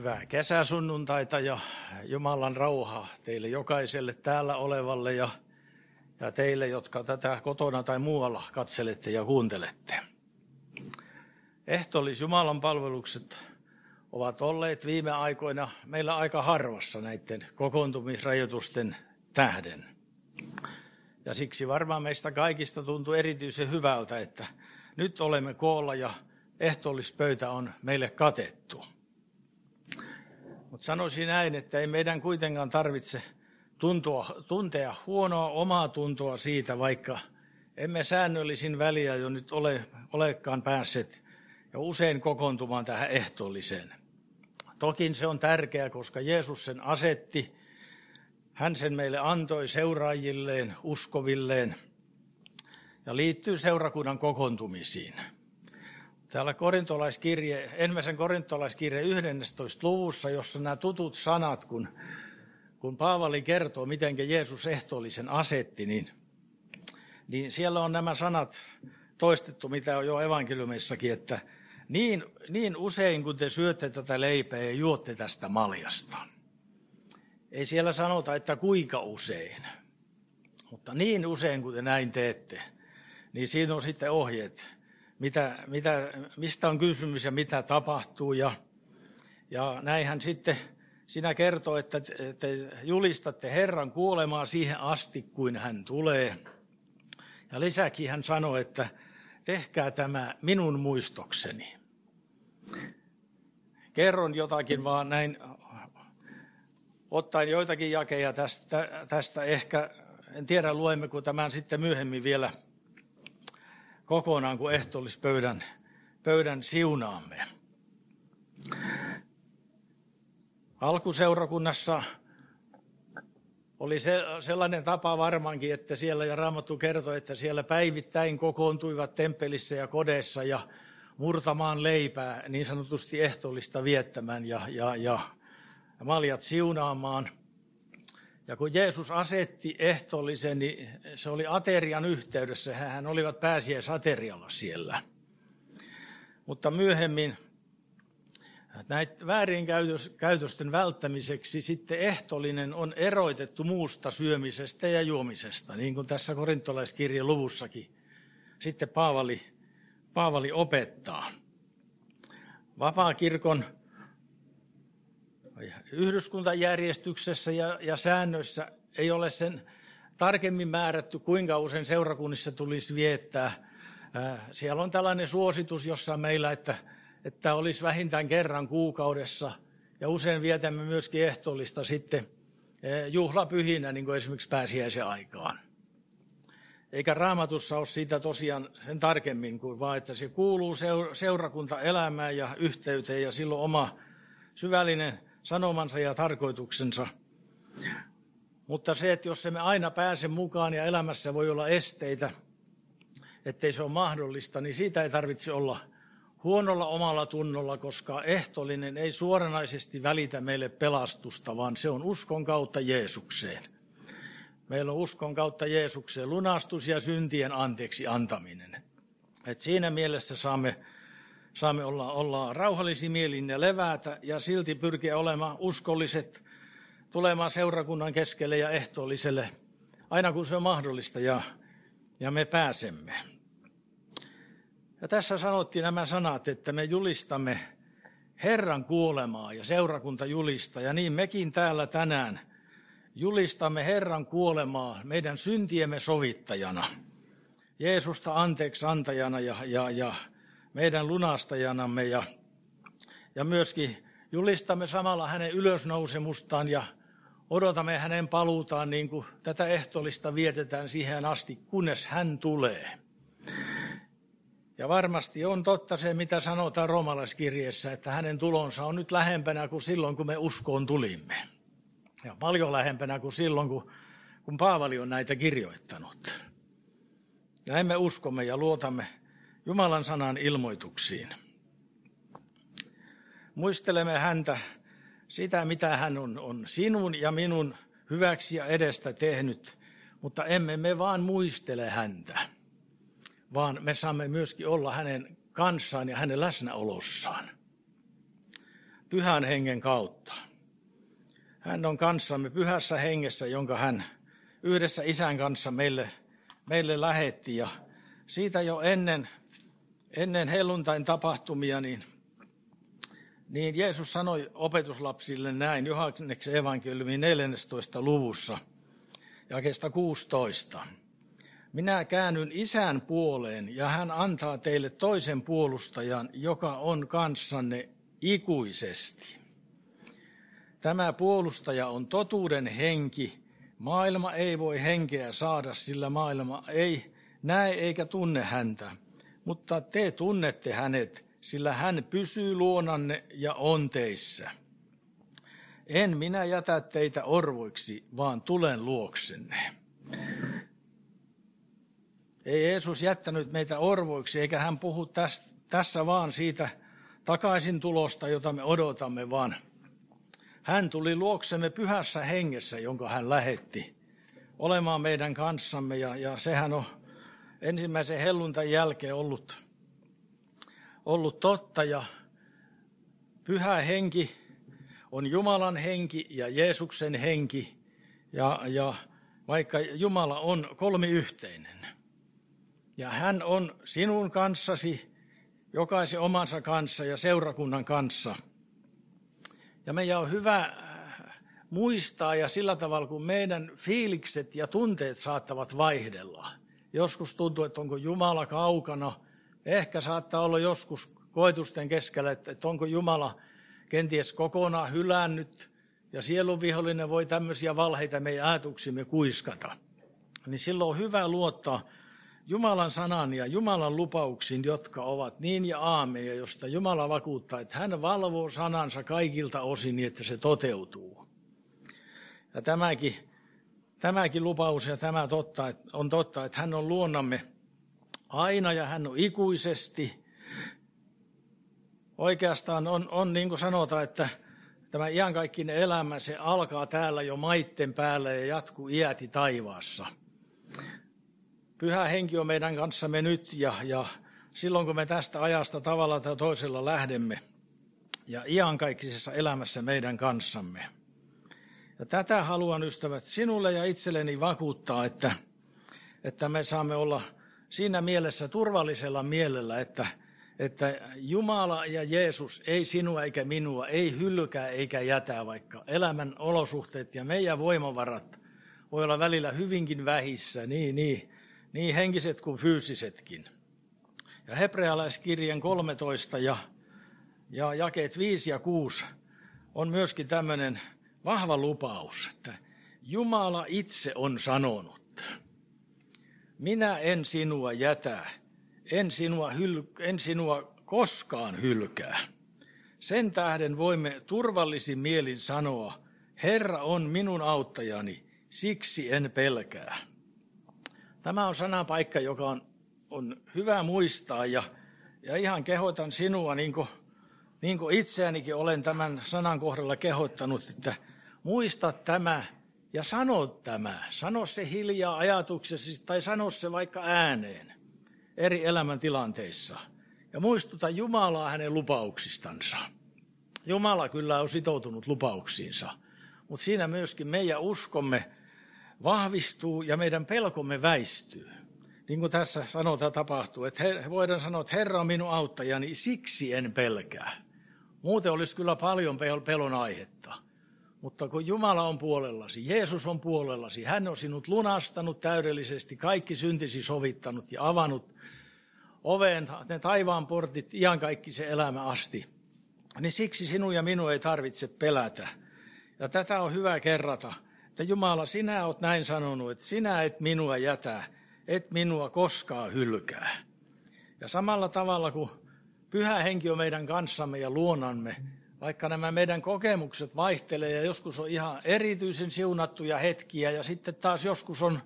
Hyvää kesäsunnuntaita ja Jumalan rauhaa teille jokaiselle täällä olevalle ja, ja teille, jotka tätä kotona tai muualla katselette ja kuuntelette. Ehtoollis Jumalan palvelukset ovat olleet viime aikoina meillä aika harvassa näiden kokoontumisrajoitusten tähden. Ja siksi varmaan meistä kaikista tuntuu erityisen hyvältä, että nyt olemme koolla ja ehtoollispöytä on meille katettu. Mutta sanoisin näin, että ei meidän kuitenkaan tarvitse tuntua, tuntea huonoa omaa tuntoa siitä, vaikka emme säännöllisin väliä jo nyt ole, olekaan päässeet ja usein kokoontumaan tähän ehtoolliseen. Toki se on tärkeää, koska Jeesus sen asetti, hän sen meille antoi seuraajilleen, uskovilleen ja liittyy seurakunnan kokoontumisiin. Täällä korintolaiskirje, ensimmäisen korintolaiskirje 11. luvussa, jossa nämä tutut sanat, kun, kun Paavali kertoo, miten Jeesus ehtoollisen asetti, niin, niin siellä on nämä sanat toistettu, mitä on jo evankeliumissakin, että niin, niin usein kun te syötte tätä leipää ja juotte tästä maljasta. Ei siellä sanota, että kuinka usein, mutta niin usein kun te näin teette, niin siinä on sitten ohjeet, mitä, mitä, mistä on kysymys ja mitä tapahtuu. Ja, ja näinhän sitten sinä kertoo, että te julistatte Herran kuolemaa siihen asti, kuin hän tulee. Ja lisäksi hän sanoi, että tehkää tämä minun muistokseni. Kerron jotakin vaan näin, ottaen joitakin jakeja tästä, tästä ehkä, en tiedä luemmeko tämän sitten myöhemmin vielä – kokonaan, kun ehtoollispöydän pöydän siunaamme. Alkuseurakunnassa oli se, sellainen tapa varmaankin, että siellä, ja Raamattu kertoi, että siellä päivittäin kokoontuivat temppelissä ja kodeissa ja murtamaan leipää, niin sanotusti ehtoollista viettämään ja, ja, ja maljat siunaamaan – ja kun Jeesus asetti ehtoollisen, niin se oli aterian yhteydessä. Hän olivat pääsiäisaterialla siellä. Mutta myöhemmin näitä väärinkäytösten välttämiseksi sitten ehtoollinen on eroitettu muusta syömisestä ja juomisesta, niin kuin tässä korintolaiskirjan luvussakin sitten Paavali, Paavali opettaa. Vapaakirkon Yhdyskuntajärjestyksessä ja, ja säännöissä ei ole sen tarkemmin määrätty, kuinka usein seurakunnissa tulisi viettää. Siellä on tällainen suositus jossain meillä, että, että olisi vähintään kerran kuukaudessa. Ja usein vietämme myöskin ehtoollista sitten juhlapyhinä, niin kuin esimerkiksi pääsiäisen aikaan. Eikä raamatussa ole siitä tosiaan sen tarkemmin kuin vaan, että se kuuluu seurakuntaelämään ja yhteyteen ja silloin oma syvällinen sanomansa ja tarkoituksensa. Mutta se, että jos emme aina pääse mukaan ja elämässä voi olla esteitä, ettei se ole mahdollista, niin siitä ei tarvitse olla huonolla omalla tunnolla, koska ehtolinen ei suoranaisesti välitä meille pelastusta, vaan se on uskon kautta Jeesukseen. Meillä on uskon kautta Jeesukseen lunastus ja syntien anteeksi antaminen. Et siinä mielessä saamme saamme olla, olla rauhallisia mielin ja levätä ja silti pyrkiä olemaan uskolliset, tulemaan seurakunnan keskelle ja ehtoolliselle, aina kun se on mahdollista ja, ja me pääsemme. Ja tässä sanottiin nämä sanat, että me julistamme Herran kuolemaa ja seurakunta julistaa. Ja niin mekin täällä tänään julistamme Herran kuolemaa meidän syntiemme sovittajana. Jeesusta anteeksi antajana ja, ja, ja meidän lunastajanamme ja, ja myöskin julistamme samalla hänen ylösnousemustaan ja odotamme hänen paluutaan niin kuin tätä ehtolista vietetään siihen asti, kunnes hän tulee. Ja varmasti on totta se, mitä sanotaan roomalaiskirjeessä, että hänen tulonsa on nyt lähempänä kuin silloin, kun me uskoon tulimme. Ja paljon lähempänä kuin silloin, kun, kun Paavali on näitä kirjoittanut. Näin me uskomme ja luotamme Jumalan sanan ilmoituksiin. Muistelemme häntä sitä, mitä hän on, on sinun ja minun hyväksi ja edestä tehnyt, mutta emme me vaan muistele häntä, vaan me saamme myöskin olla hänen kanssaan ja hänen läsnäolossaan. pyhän hengen kautta. Hän on kanssamme pyhässä hengessä, jonka hän yhdessä isän kanssa meille, meille lähetti. Ja siitä jo ennen, ennen helluntain tapahtumia, niin, niin Jeesus sanoi opetuslapsille näin Johanneksen evankeliumin 14. luvussa, jakeesta 16. Minä käännyn isän puoleen ja hän antaa teille toisen puolustajan, joka on kanssanne ikuisesti. Tämä puolustaja on totuuden henki. Maailma ei voi henkeä saada, sillä maailma ei näe eikä tunne häntä. Mutta te tunnette hänet, sillä hän pysyy luonanne ja on teissä. En minä jätä teitä orvoiksi, vaan tulen luoksenne. Ei Jeesus jättänyt meitä orvoiksi, eikä hän puhu tässä vaan siitä takaisin tulosta, jota me odotamme, vaan hän tuli luoksemme pyhässä hengessä, jonka hän lähetti olemaan meidän kanssamme. Ja, ja sehän on ensimmäisen helluntan jälkeen ollut, ollut totta. Ja pyhä henki on Jumalan henki ja Jeesuksen henki. Ja, ja vaikka Jumala on kolmiyhteinen. Ja hän on sinun kanssasi, jokaisen omansa kanssa ja seurakunnan kanssa. Ja meidän on hyvä äh, muistaa ja sillä tavalla, kun meidän fiilikset ja tunteet saattavat vaihdella. Joskus tuntuu, että onko Jumala kaukana. Ehkä saattaa olla joskus koetusten keskellä, että onko Jumala kenties kokonaan hylännyt. Ja sielun vihollinen voi tämmöisiä valheita meidän ajatuksimme kuiskata. Niin silloin on hyvä luottaa Jumalan sanan ja Jumalan lupauksiin, jotka ovat niin ja aamen, ja josta Jumala vakuuttaa, että hän valvoo sanansa kaikilta osin niin, että se toteutuu. Ja tämäkin, tämäkin lupaus ja tämä totta, on totta, että hän on luonnamme aina ja hän on ikuisesti. Oikeastaan on, on niin kuin sanotaan, että tämä iankaikkinen elämä, se alkaa täällä jo maitten päällä ja jatkuu iäti taivaassa – Pyhä henki on meidän kanssamme nyt ja, ja silloin kun me tästä ajasta tavalla tai toisella lähdemme ja iankaikkisessa elämässä meidän kanssamme. Ja tätä haluan ystävät sinulle ja itselleni vakuuttaa, että, että me saamme olla siinä mielessä turvallisella mielellä, että, että Jumala ja Jeesus ei sinua eikä minua, ei hylkää eikä jätä, vaikka elämän olosuhteet ja meidän voimavarat voi olla välillä hyvinkin vähissä, niin, niin niin henkiset kuin fyysisetkin. Ja hebrealaiskirjan 13 ja, ja jakeet 5 ja 6 on myöskin tämmöinen vahva lupaus, että Jumala itse on sanonut, minä en sinua jätä, en sinua, hyl, en sinua koskaan hylkää. Sen tähden voimme turvallisin mielin sanoa, Herra on minun auttajani, siksi en pelkää. Tämä on sanapaikka, joka on, on hyvä muistaa ja, ja ihan kehotan sinua, niin kuin, niin kuin itseänikin olen tämän sanan kohdalla kehottanut, että muista tämä ja sano tämä. Sano se hiljaa ajatuksesi tai sano se vaikka ääneen eri elämäntilanteissa. Ja muistuta Jumalaa hänen lupauksistansa. Jumala kyllä on sitoutunut lupauksiinsa, mutta siinä myöskin meidän uskomme vahvistuu ja meidän pelkomme väistyy. Niin kuin tässä sanotaan tapahtuu, että he, voidaan sanoa, että Herra on minun auttajani, siksi en pelkää. Muuten olisi kyllä paljon pelon aihetta. Mutta kun Jumala on puolellasi, Jeesus on puolellasi, hän on sinut lunastanut täydellisesti, kaikki syntisi sovittanut ja avannut oveen, ne taivaan portit, ihan kaikki se elämä asti. Niin siksi sinun ja minun ei tarvitse pelätä. Ja tätä on hyvä kerrata että Jumala, sinä olet näin sanonut, että sinä et minua jätä, et minua koskaan hylkää. Ja samalla tavalla kuin pyhä henki on meidän kanssamme ja luonamme, vaikka nämä meidän kokemukset vaihtelee ja joskus on ihan erityisen siunattuja hetkiä ja sitten taas joskus on,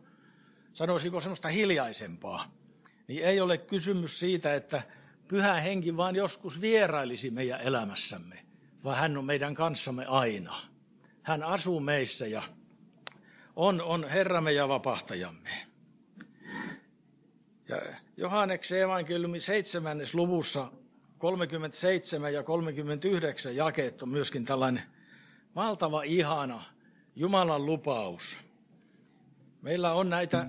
sanoisinko semmoista hiljaisempaa, niin ei ole kysymys siitä, että pyhä henki vaan joskus vierailisi meidän elämässämme, vaan hän on meidän kanssamme aina. Hän asuu meissä ja on, on Herramme ja vapahtajamme. Ja Johanneksen evankeliumin seitsemännes luvussa 37 ja 39 jakeet on myöskin tällainen valtava ihana Jumalan lupaus. Meillä on näitä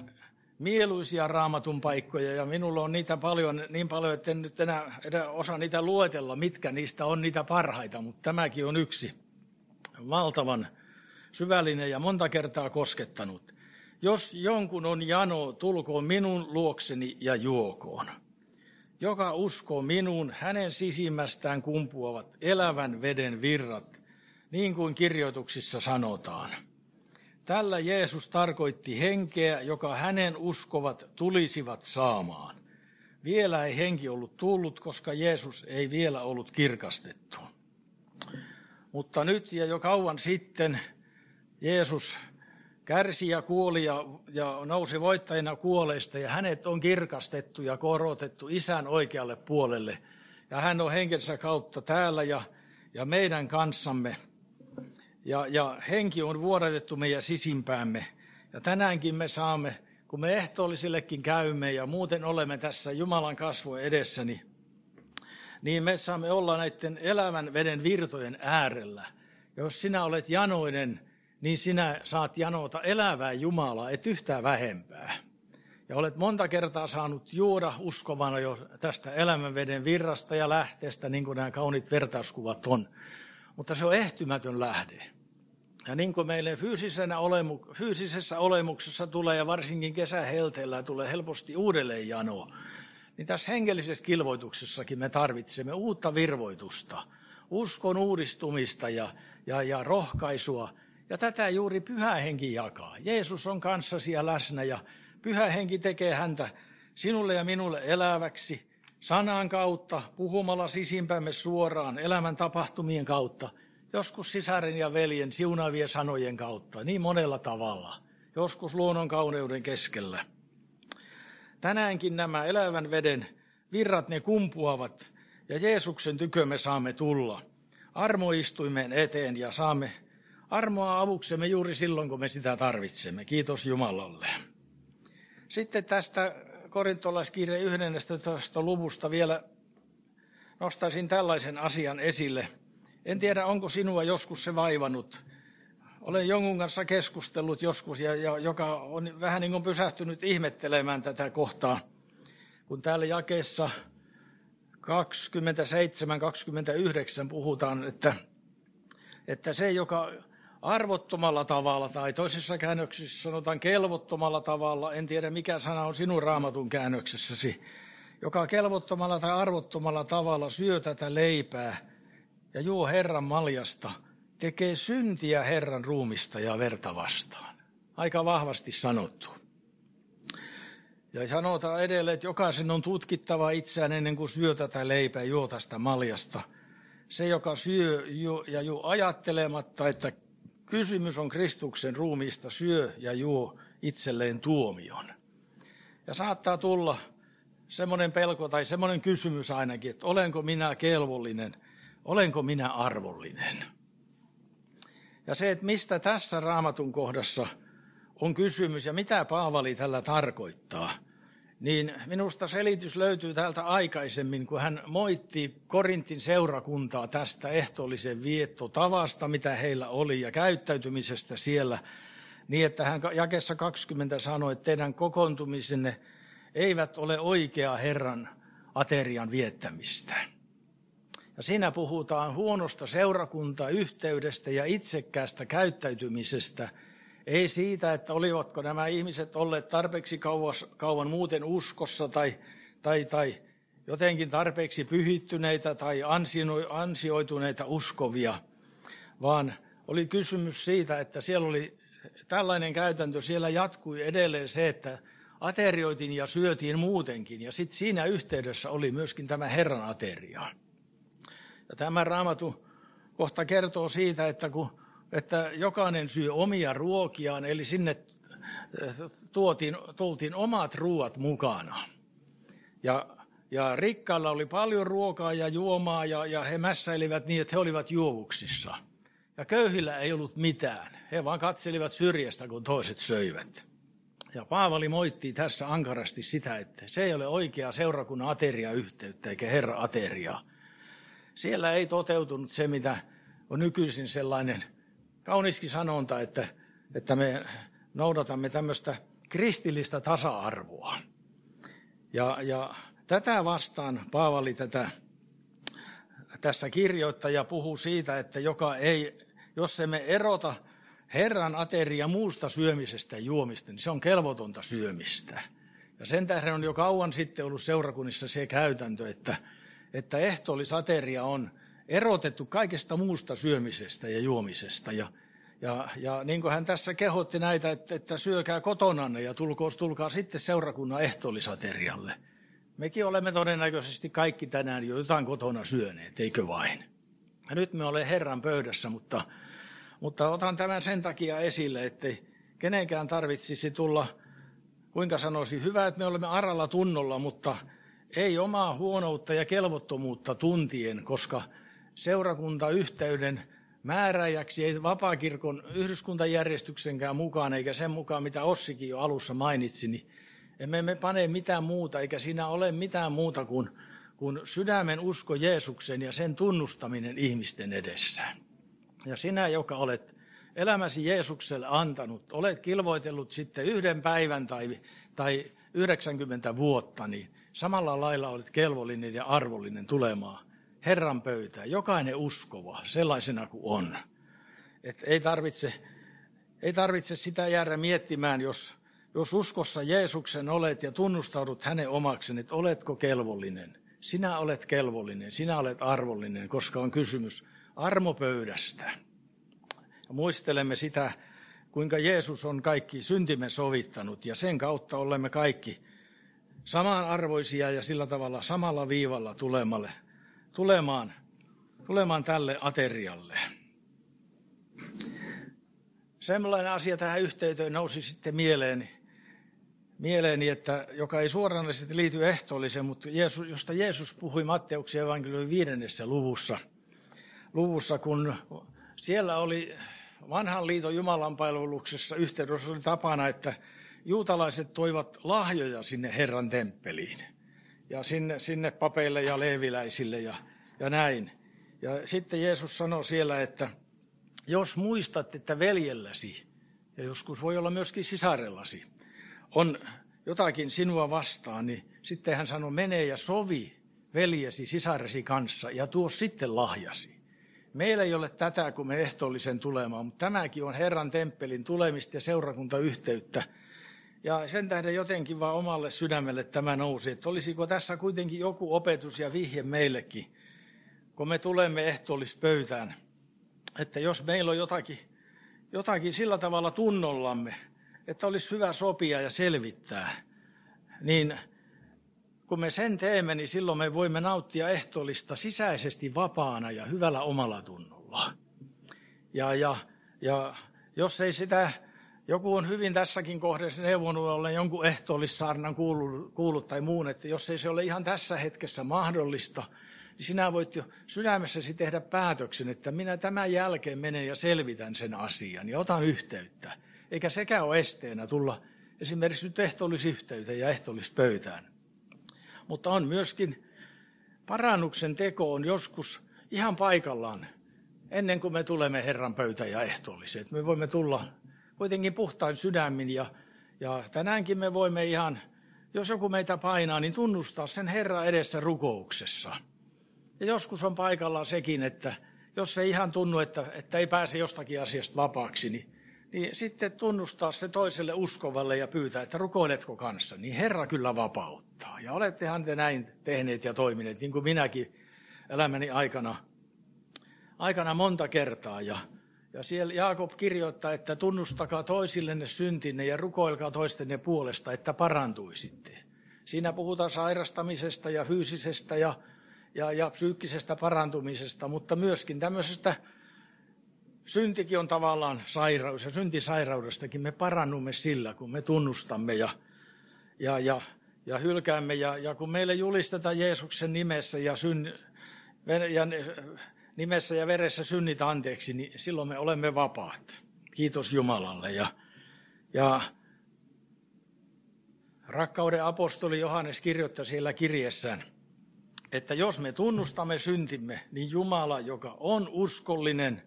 mieluisia raamatun paikkoja ja minulla on niitä paljon, niin paljon, että en nyt enää, enää osaa niitä luetella, mitkä niistä on niitä parhaita, mutta tämäkin on yksi valtavan syvällinen ja monta kertaa koskettanut. Jos jonkun on jano, tulkoon minun luokseni ja juokoon. Joka uskoo minuun, hänen sisimmästään kumpuavat elävän veden virrat, niin kuin kirjoituksissa sanotaan. Tällä Jeesus tarkoitti henkeä, joka hänen uskovat tulisivat saamaan. Vielä ei henki ollut tullut, koska Jeesus ei vielä ollut kirkastettu. Mutta nyt ja jo kauan sitten Jeesus kärsi ja kuoli ja, ja nousi voittajina kuoleista ja hänet on kirkastettu ja korotettu isän oikealle puolelle. Ja hän on henkensä kautta täällä ja, ja meidän kanssamme. Ja, ja henki on vuodatettu meidän sisimpäämme. Ja tänäänkin me saamme, kun me ehtoollisillekin käymme ja muuten olemme tässä Jumalan kasvojen edessä, niin, niin me saamme olla näiden elämän veden virtojen äärellä. Ja jos sinä olet janoinen, niin sinä saat janota elävää Jumalaa, et yhtään vähempää. Ja olet monta kertaa saanut juoda uskovana jo tästä elämänveden virrasta ja lähteestä, niin kuin nämä kauniit vertauskuvat on. Mutta se on ehtymätön lähde. Ja niin kuin meille olemu, fyysisessä olemuksessa tulee, ja varsinkin kesähelteellä tulee helposti uudelleen jano, niin tässä hengellisessä kilvoituksessakin me tarvitsemme uutta virvoitusta, uskon uudistumista ja, ja, ja rohkaisua – ja tätä juuri pyhä henki jakaa. Jeesus on kanssasi ja läsnä ja pyhä henki tekee häntä sinulle ja minulle eläväksi sanan kautta, puhumalla sisimpämme suoraan elämän tapahtumien kautta, joskus sisaren ja veljen siunaavien sanojen kautta, niin monella tavalla, joskus luonnon kauneuden keskellä. Tänäänkin nämä elävän veden virrat ne kumpuavat ja Jeesuksen tykömme saamme tulla armoistuimen eteen ja saamme armoa avuksemme juuri silloin, kun me sitä tarvitsemme. Kiitos Jumalalle. Sitten tästä korintolaiskirjan 11. luvusta vielä nostaisin tällaisen asian esille. En tiedä, onko sinua joskus se vaivannut. Olen jonkun kanssa keskustellut joskus, ja, ja joka on vähän niin kuin pysähtynyt ihmettelemään tätä kohtaa. Kun täällä jakeessa 27-29 puhutaan, että, että se, joka arvottomalla tavalla, tai toisessa käännöksissä sanotaan kelvottomalla tavalla, en tiedä mikä sana on sinun raamatun käännöksessäsi, joka kelvottomalla tai arvottomalla tavalla syö tätä leipää ja juo Herran maljasta, tekee syntiä Herran ruumista ja verta vastaan. Aika vahvasti sanottu. Ja sanotaan edelleen, että jokaisen on tutkittava itseään ennen kuin syö tätä leipää ja juo tästä maljasta. Se, joka syö ja juo ajattelematta, että Kysymys on Kristuksen ruumiista syö ja juo itselleen tuomion. Ja saattaa tulla semmoinen pelko tai semmoinen kysymys ainakin, että olenko minä kelvollinen, olenko minä arvollinen. Ja se, että mistä tässä raamatun kohdassa on kysymys ja mitä Paavali tällä tarkoittaa – niin minusta selitys löytyy täältä aikaisemmin, kun hän moitti Korintin seurakuntaa tästä ehtoollisen viettotavasta, mitä heillä oli, ja käyttäytymisestä siellä, niin että hän jakessa 20 sanoi, että teidän kokoontumisenne eivät ole oikea Herran aterian viettämistä. Ja siinä puhutaan huonosta seurakuntayhteydestä ja itsekkäästä käyttäytymisestä – ei siitä, että olivatko nämä ihmiset olleet tarpeeksi kauas, kauan muuten uskossa tai, tai, tai jotenkin tarpeeksi pyhittyneitä tai ansioituneita uskovia, vaan oli kysymys siitä, että siellä oli tällainen käytäntö, siellä jatkui edelleen se, että aterioitiin ja syötiin muutenkin. Ja sitten siinä yhteydessä oli myöskin tämä Herran ateria. Ja tämä raamatu kohta kertoo siitä, että kun että jokainen syö omia ruokiaan, eli sinne eh, tuotiin, tultiin omat ruuat mukana. Ja, ja rikkailla oli paljon ruokaa ja juomaa, ja, ja he mässäilivät niin, että he olivat juovuksissa. Ja köyhillä ei ollut mitään. He vaan katselivat syrjästä, kun toiset söivät. Ja Paavali moitti tässä ankarasti sitä, että se ei ole oikea seurakunnan ateria-yhteyttä eikä Herra ateriaa. siellä ei toteutunut se, mitä on nykyisin sellainen kauniskin sanonta, että, että me noudatamme tämmöistä kristillistä tasa-arvoa. Ja, ja tätä vastaan Paavali tätä tässä kirjoittaja puhuu siitä, että joka ei, jos emme erota Herran ateria muusta syömisestä ja juomista, niin se on kelvotonta syömistä. Ja sen tähden on jo kauan sitten ollut seurakunnissa se käytäntö, että, että ehtoollisateria on erotettu kaikesta muusta syömisestä ja juomisesta. Ja, ja, ja niin kuin hän tässä kehotti näitä, että, että syökää kotonanne ja tulkoon, tulkaa sitten seurakunnan ehtoollisaterialle. Mekin olemme todennäköisesti kaikki tänään jo jotain kotona syöneet, eikö vain? Ja nyt me olemme Herran pöydässä, mutta, mutta otan tämän sen takia esille, ettei kenenkään tarvitsisi tulla, kuinka sanoisin, hyvä, että me olemme aralla tunnolla, mutta ei omaa huonoutta ja kelvottomuutta tuntien, koska seurakuntayhteyden määräjäksi ei vapaakirkon yhdyskuntajärjestyksenkään mukaan, eikä sen mukaan, mitä Ossikin jo alussa mainitsi, niin emme me pane mitään muuta, eikä siinä ole mitään muuta kuin, kuin sydämen usko Jeesuksen ja sen tunnustaminen ihmisten edessä. Ja sinä, joka olet elämäsi Jeesukselle antanut, olet kilvoitellut sitten yhden päivän tai, tai 90 vuotta, niin samalla lailla olet kelvollinen ja arvollinen tulemaan Herran pöytään. Jokainen uskova, sellaisena kuin on. Et ei, tarvitse, ei tarvitse sitä jäädä miettimään, jos jos uskossa Jeesuksen olet ja tunnustaudut hänen omakseni, että oletko kelvollinen. Sinä olet kelvollinen, sinä olet arvollinen, koska on kysymys armopöydästä. Ja muistelemme sitä, kuinka Jeesus on kaikki syntimme sovittanut ja sen kautta olemme kaikki samanarvoisia ja sillä tavalla samalla viivalla tulemalle, tulemaan, tulemaan tälle aterialle. Sellainen asia tähän yhteyteen nousi sitten mieleeni, mieleeni, että, joka ei suoranaisesti liity ehtoolliseen, mutta Jeesus, josta Jeesus puhui Matteuksen evankeliumin viidennessä luvussa, luvussa, kun siellä oli vanhan liiton Jumalan palveluksessa yhteydessä oli tapana, että juutalaiset toivat lahjoja sinne Herran temppeliin ja sinne, sinne papeille ja leeviläisille ja, ja näin. Ja sitten Jeesus sanoi siellä, että jos muistat, että veljelläsi, ja joskus voi olla myöskin sisarellasi, on jotakin sinua vastaan, niin sitten hän sanoi, mene ja sovi veljesi, sisaresi kanssa ja tuo sitten lahjasi. Meillä ei ole tätä, kun me ehtoollisen tulemaan, mutta tämäkin on Herran temppelin tulemista ja seurakuntayhteyttä. Ja sen tähden jotenkin vaan omalle sydämelle tämä nousi, että olisiko tässä kuitenkin joku opetus ja vihje meillekin, kun me tulemme ehtoollispöytään, että jos meillä on jotakin, jotakin sillä tavalla tunnollamme, että olisi hyvä sopia ja selvittää, niin kun me sen teemme, niin silloin me voimme nauttia ehtoollista sisäisesti vapaana ja hyvällä omalla tunnolla. Ja, ja, ja jos ei sitä, joku on hyvin tässäkin kohdassa neuvonut olla jonkun ehtoollissaarnan kuullut, kuullut tai muun, että jos ei se ole ihan tässä hetkessä mahdollista, niin sinä voit jo sydämessäsi tehdä päätöksen, että minä tämän jälkeen menen ja selvitän sen asian ja otan yhteyttä eikä sekään ole esteenä tulla esimerkiksi nyt ehtoollisyhteyteen ja ehtoollispöytään. Mutta on myöskin parannuksen teko on joskus ihan paikallaan ennen kuin me tulemme Herran pöytään ja ehtoolliseen. Me voimme tulla kuitenkin puhtain sydämin ja, ja tänäänkin me voimme ihan, jos joku meitä painaa, niin tunnustaa sen Herran edessä rukouksessa. Ja joskus on paikallaan sekin, että jos se ihan tunnu, että, että ei pääse jostakin asiasta vapaaksi, niin niin sitten tunnustaa se toiselle uskovalle ja pyytää, että rukoiletko kanssa, niin Herra kyllä vapauttaa. Ja olettehan te näin tehneet ja toimineet, niin kuin minäkin elämäni aikana, aikana monta kertaa. Ja, ja siellä Jaakob kirjoittaa, että tunnustakaa toisillenne syntinne ja rukoilkaa toistenne puolesta, että parantuisitte. Siinä puhutaan sairastamisesta ja fyysisestä ja, ja, ja psyykkisestä parantumisesta, mutta myöskin tämmöisestä syntikin on tavallaan sairaus ja syntisairaudestakin me parannumme sillä, kun me tunnustamme ja, ja, ja, ja hylkäämme. Ja, ja kun meille julistetaan Jeesuksen nimessä ja, syn, ja nimessä ja veressä synnit anteeksi, niin silloin me olemme vapaat. Kiitos Jumalalle. Ja, ja rakkauden apostoli Johannes kirjoittaa siellä kirjessään että jos me tunnustamme syntimme, niin Jumala, joka on uskollinen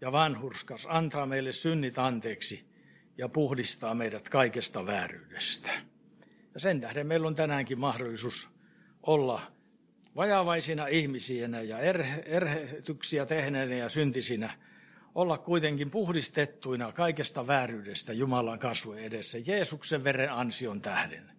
ja vanhurskas, antaa meille synnit anteeksi ja puhdistaa meidät kaikesta vääryydestä. Ja sen tähden meillä on tänäänkin mahdollisuus olla vajavaisina ihmisinä ja erhetyksiä tehneenä ja syntisinä, olla kuitenkin puhdistettuina kaikesta vääryydestä Jumalan kasvojen edessä Jeesuksen veren ansion tähden.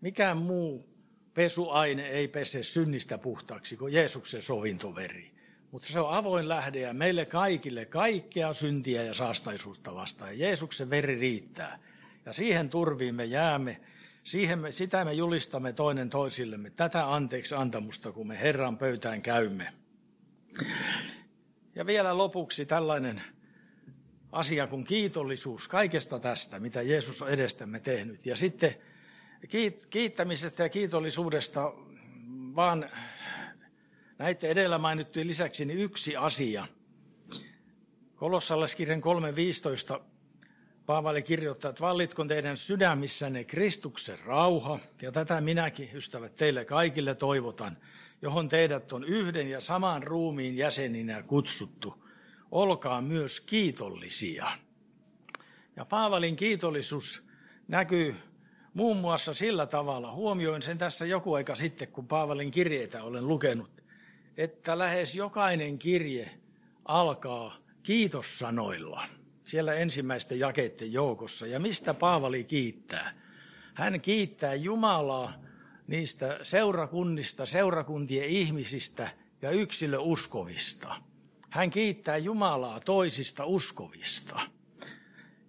Mikään muu pesuaine ei pese synnistä puhtaaksi kuin Jeesuksen sovintoveri. Mutta se on avoin lähde ja meille kaikille kaikkea syntiä ja saastaisuutta vastaan. Jeesuksen veri riittää. Ja siihen turviin me jäämme. Siihen me, sitä me julistamme toinen toisillemme. Tätä anteeksi antamusta, kun me Herran pöytään käymme. Ja vielä lopuksi tällainen asia kuin kiitollisuus kaikesta tästä, mitä Jeesus on edestämme tehnyt. Ja sitten kiittämisestä ja kiitollisuudesta vaan näiden edellä mainittujen lisäksi niin yksi asia. Kolossalaskirjan 3.15 Paavali kirjoittaa, että vallitko teidän sydämissänne Kristuksen rauha, ja tätä minäkin, ystävät, teille kaikille toivotan, johon teidät on yhden ja saman ruumiin jäseninä kutsuttu. Olkaa myös kiitollisia. Ja Paavalin kiitollisuus näkyy muun muassa sillä tavalla, huomioin sen tässä joku aika sitten, kun Paavalin kirjeitä olen lukenut, että lähes jokainen kirje alkaa kiitossanoilla siellä ensimmäisten jakeiden joukossa. Ja mistä Paavali kiittää? Hän kiittää Jumalaa niistä seurakunnista, seurakuntien ihmisistä ja yksilöuskovista. Hän kiittää Jumalaa toisista uskovista.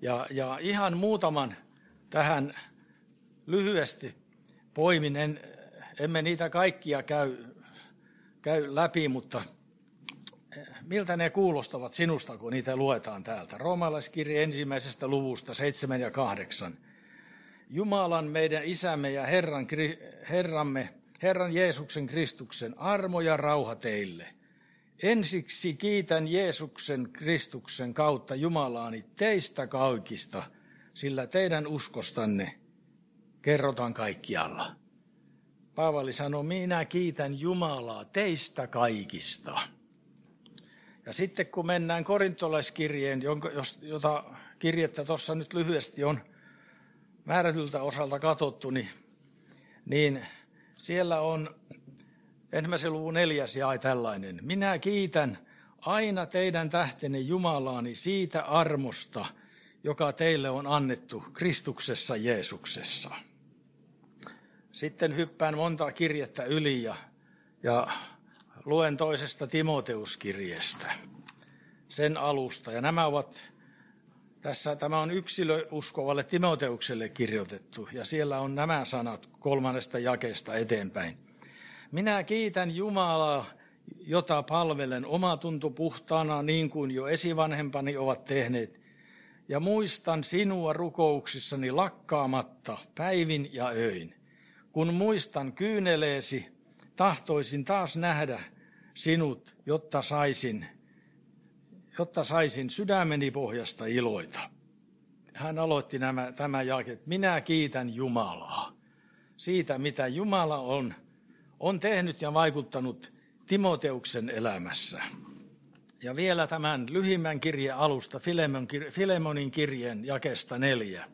Ja, ja ihan muutaman tähän lyhyesti poimin. En, emme niitä kaikkia käy, käy läpi, mutta miltä ne kuulostavat sinusta, kun niitä luetaan täältä? Roomalaiskirja ensimmäisestä luvusta 7 ja 8. Jumalan, meidän isämme ja Herran, Herramme, Herran Jeesuksen Kristuksen armo ja rauha teille. Ensiksi kiitän Jeesuksen Kristuksen kautta Jumalaani teistä kaikista, sillä teidän uskostanne kerrotaan kaikkialla. Paavali sanoi, minä kiitän Jumalaa teistä kaikista. Ja sitten kun mennään korintolaiskirjeen, jota kirjettä tuossa nyt lyhyesti on määrätyltä osalta katsottu, niin, niin siellä on ensimmäisen luvun neljäs jae tällainen. Minä kiitän aina teidän tähtenne Jumalaani siitä armosta, joka teille on annettu Kristuksessa Jeesuksessa. Sitten hyppään monta kirjettä yli ja, ja luen toisesta Timoteuskirjeestä, sen alusta. Ja nämä ovat, tässä tämä on yksilöuskovalle Timoteukselle kirjoitettu, ja siellä on nämä sanat kolmannesta jakeesta eteenpäin. Minä kiitän Jumalaa, jota palvelen omatunto puhtaana niin kuin jo esivanhempani ovat tehneet, ja muistan sinua rukouksissani lakkaamatta päivin ja öin. Kun muistan kyyneleesi, tahtoisin taas nähdä sinut, jotta saisin, jotta saisin sydämeni pohjasta iloita. Hän aloitti nämä, tämä jake, että minä kiitän Jumalaa siitä, mitä Jumala on, on tehnyt ja vaikuttanut Timoteuksen elämässä. Ja vielä tämän lyhimmän kirjeen alusta, Filemonin kirjeen jakesta neljä.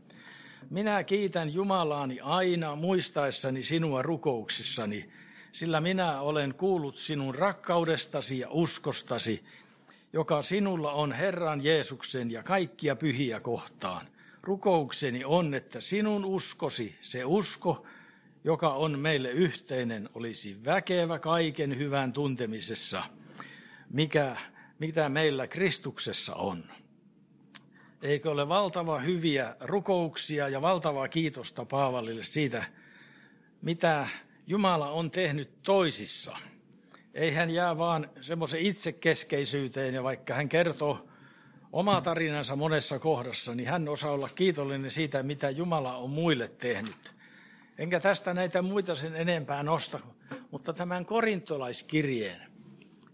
Minä kiitän Jumalaani aina muistaessani sinua rukouksissani, sillä minä olen kuullut sinun rakkaudestasi ja uskostasi, joka sinulla on Herran Jeesuksen ja kaikkia pyhiä kohtaan. Rukoukseni on, että sinun uskosi, se usko, joka on meille yhteinen, olisi väkevä kaiken hyvän tuntemisessa, mikä, mitä meillä Kristuksessa on. Eikö ole valtava hyviä rukouksia ja valtavaa kiitosta Paavalille siitä, mitä Jumala on tehnyt toisissa. Ei hän jää vaan semmoisen itsekeskeisyyteen ja vaikka hän kertoo oma tarinansa monessa kohdassa, niin hän osaa olla kiitollinen siitä, mitä Jumala on muille tehnyt. Enkä tästä näitä muita sen enempää nosta, mutta tämän korintolaiskirjeen,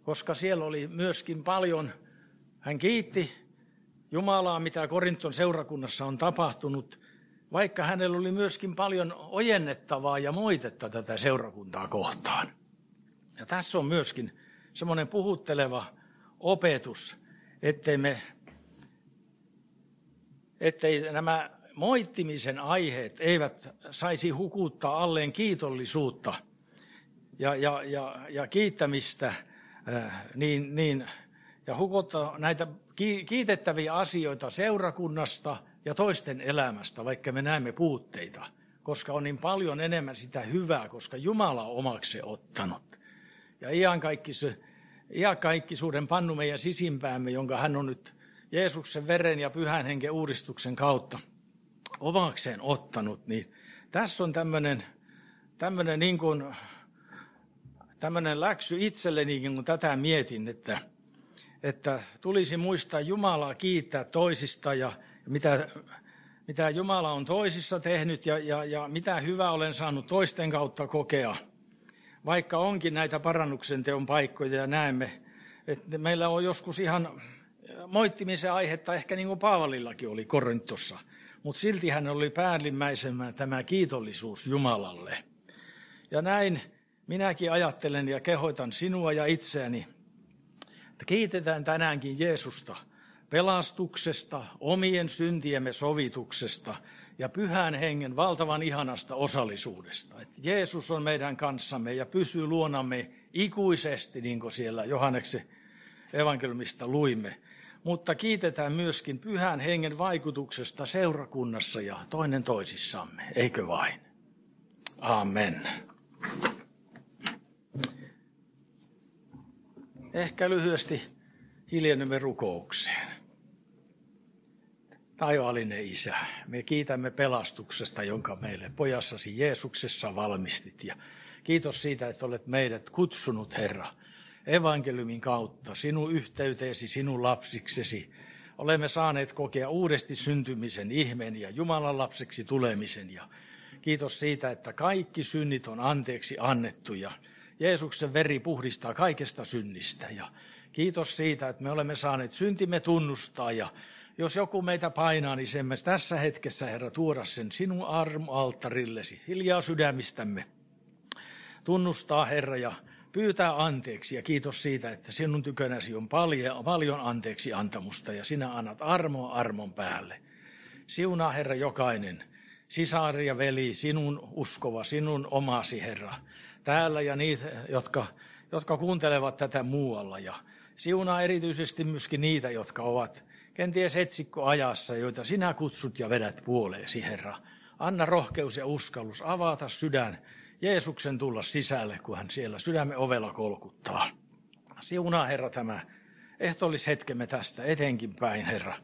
koska siellä oli myöskin paljon, hän kiitti Jumalaa, mitä Korinton seurakunnassa on tapahtunut, vaikka hänellä oli myöskin paljon ojennettavaa ja moitetta tätä seurakuntaa kohtaan. Ja tässä on myöskin semmoinen puhutteleva opetus, ettei, me, ettei nämä moittimisen aiheet eivät saisi hukuttaa alleen kiitollisuutta ja, ja, ja, ja kiittämistä, niin, niin, ja hukuttaa näitä kiitettäviä asioita seurakunnasta ja toisten elämästä, vaikka me näemme puutteita, koska on niin paljon enemmän sitä hyvää, koska Jumala on omaksi ottanut. Ja kaikki suuren pannu meidän sisimpäämme, jonka hän on nyt Jeesuksen veren ja pyhän henken uudistuksen kautta omakseen ottanut, niin tässä on tämmöinen, tämmöinen, niin kuin, tämmöinen läksy itselleni, kun tätä mietin, että, että tulisi muistaa Jumalaa kiittää toisista ja mitä, mitä Jumala on toisissa tehnyt ja, ja, ja mitä hyvää olen saanut toisten kautta kokea. Vaikka onkin näitä parannuksen teon paikkoja ja näemme, että meillä on joskus ihan moittimisen aihetta, ehkä niin kuin Paavalillakin oli Korintossa – mutta silti hän oli päällimmäisemmä tämä kiitollisuus Jumalalle. Ja näin minäkin ajattelen ja kehoitan sinua ja itseäni, että kiitetään tänäänkin Jeesusta pelastuksesta, omien syntiemme sovituksesta ja pyhän hengen valtavan ihanasta osallisuudesta. Että Jeesus on meidän kanssamme ja pysyy luonamme ikuisesti, niin kuin siellä Johanneksen evankeliumista luimme mutta kiitetään myöskin pyhän hengen vaikutuksesta seurakunnassa ja toinen toisissamme, eikö vain? Amen. Ehkä lyhyesti hiljennymme rukoukseen. Taivaallinen Isä, me kiitämme pelastuksesta, jonka meille pojassasi Jeesuksessa valmistit. Ja kiitos siitä, että olet meidät kutsunut, Herra, evankeliumin kautta, sinun yhteyteesi, sinun lapsiksesi, olemme saaneet kokea uudesti syntymisen ihmeen ja Jumalan lapseksi tulemisen. Ja kiitos siitä, että kaikki synnit on anteeksi annettu ja Jeesuksen veri puhdistaa kaikesta synnistä. Ja kiitos siitä, että me olemme saaneet syntimme tunnustaa ja jos joku meitä painaa, niin sen tässä hetkessä, Herra, tuoda sen sinun armoalttarillesi, hiljaa sydämistämme. Tunnustaa, Herra, ja pyytää anteeksi ja kiitos siitä, että sinun tykönäsi on paljon, paljon anteeksi antamusta ja sinä annat armoa armon päälle. Siunaa Herra jokainen, sisari ja veli, sinun uskova, sinun omasi Herra, täällä ja niitä, jotka, jotka kuuntelevat tätä muualla. Ja siunaa erityisesti myöskin niitä, jotka ovat kenties etsikkoajassa, joita sinä kutsut ja vedät puoleesi, Herra. Anna rohkeus ja uskallus avata sydän Jeesuksen tulla sisälle, kun hän siellä sydämen ovella kolkuttaa. Siunaa, Herra, tämä ehtoollishetkemme tästä etenkin päin, Herra.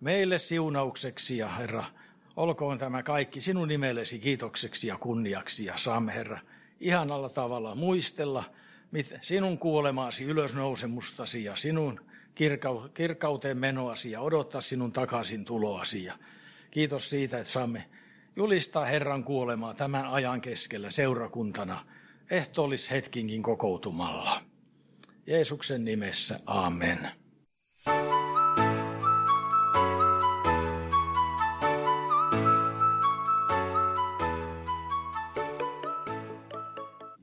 Meille siunaukseksi ja Herra, olkoon tämä kaikki sinun nimellesi kiitokseksi ja kunniaksi ja saamme, Herra, ihanalla tavalla muistella sinun kuolemaasi, ylösnousemustasi ja sinun kirkauteen menoasi ja odottaa sinun takaisin tuloasi. Ja kiitos siitä, että saamme julistaa Herran kuolemaa tämän ajan keskellä seurakuntana ehtoollishetkinkin kokoutumalla. Jeesuksen nimessä, amen.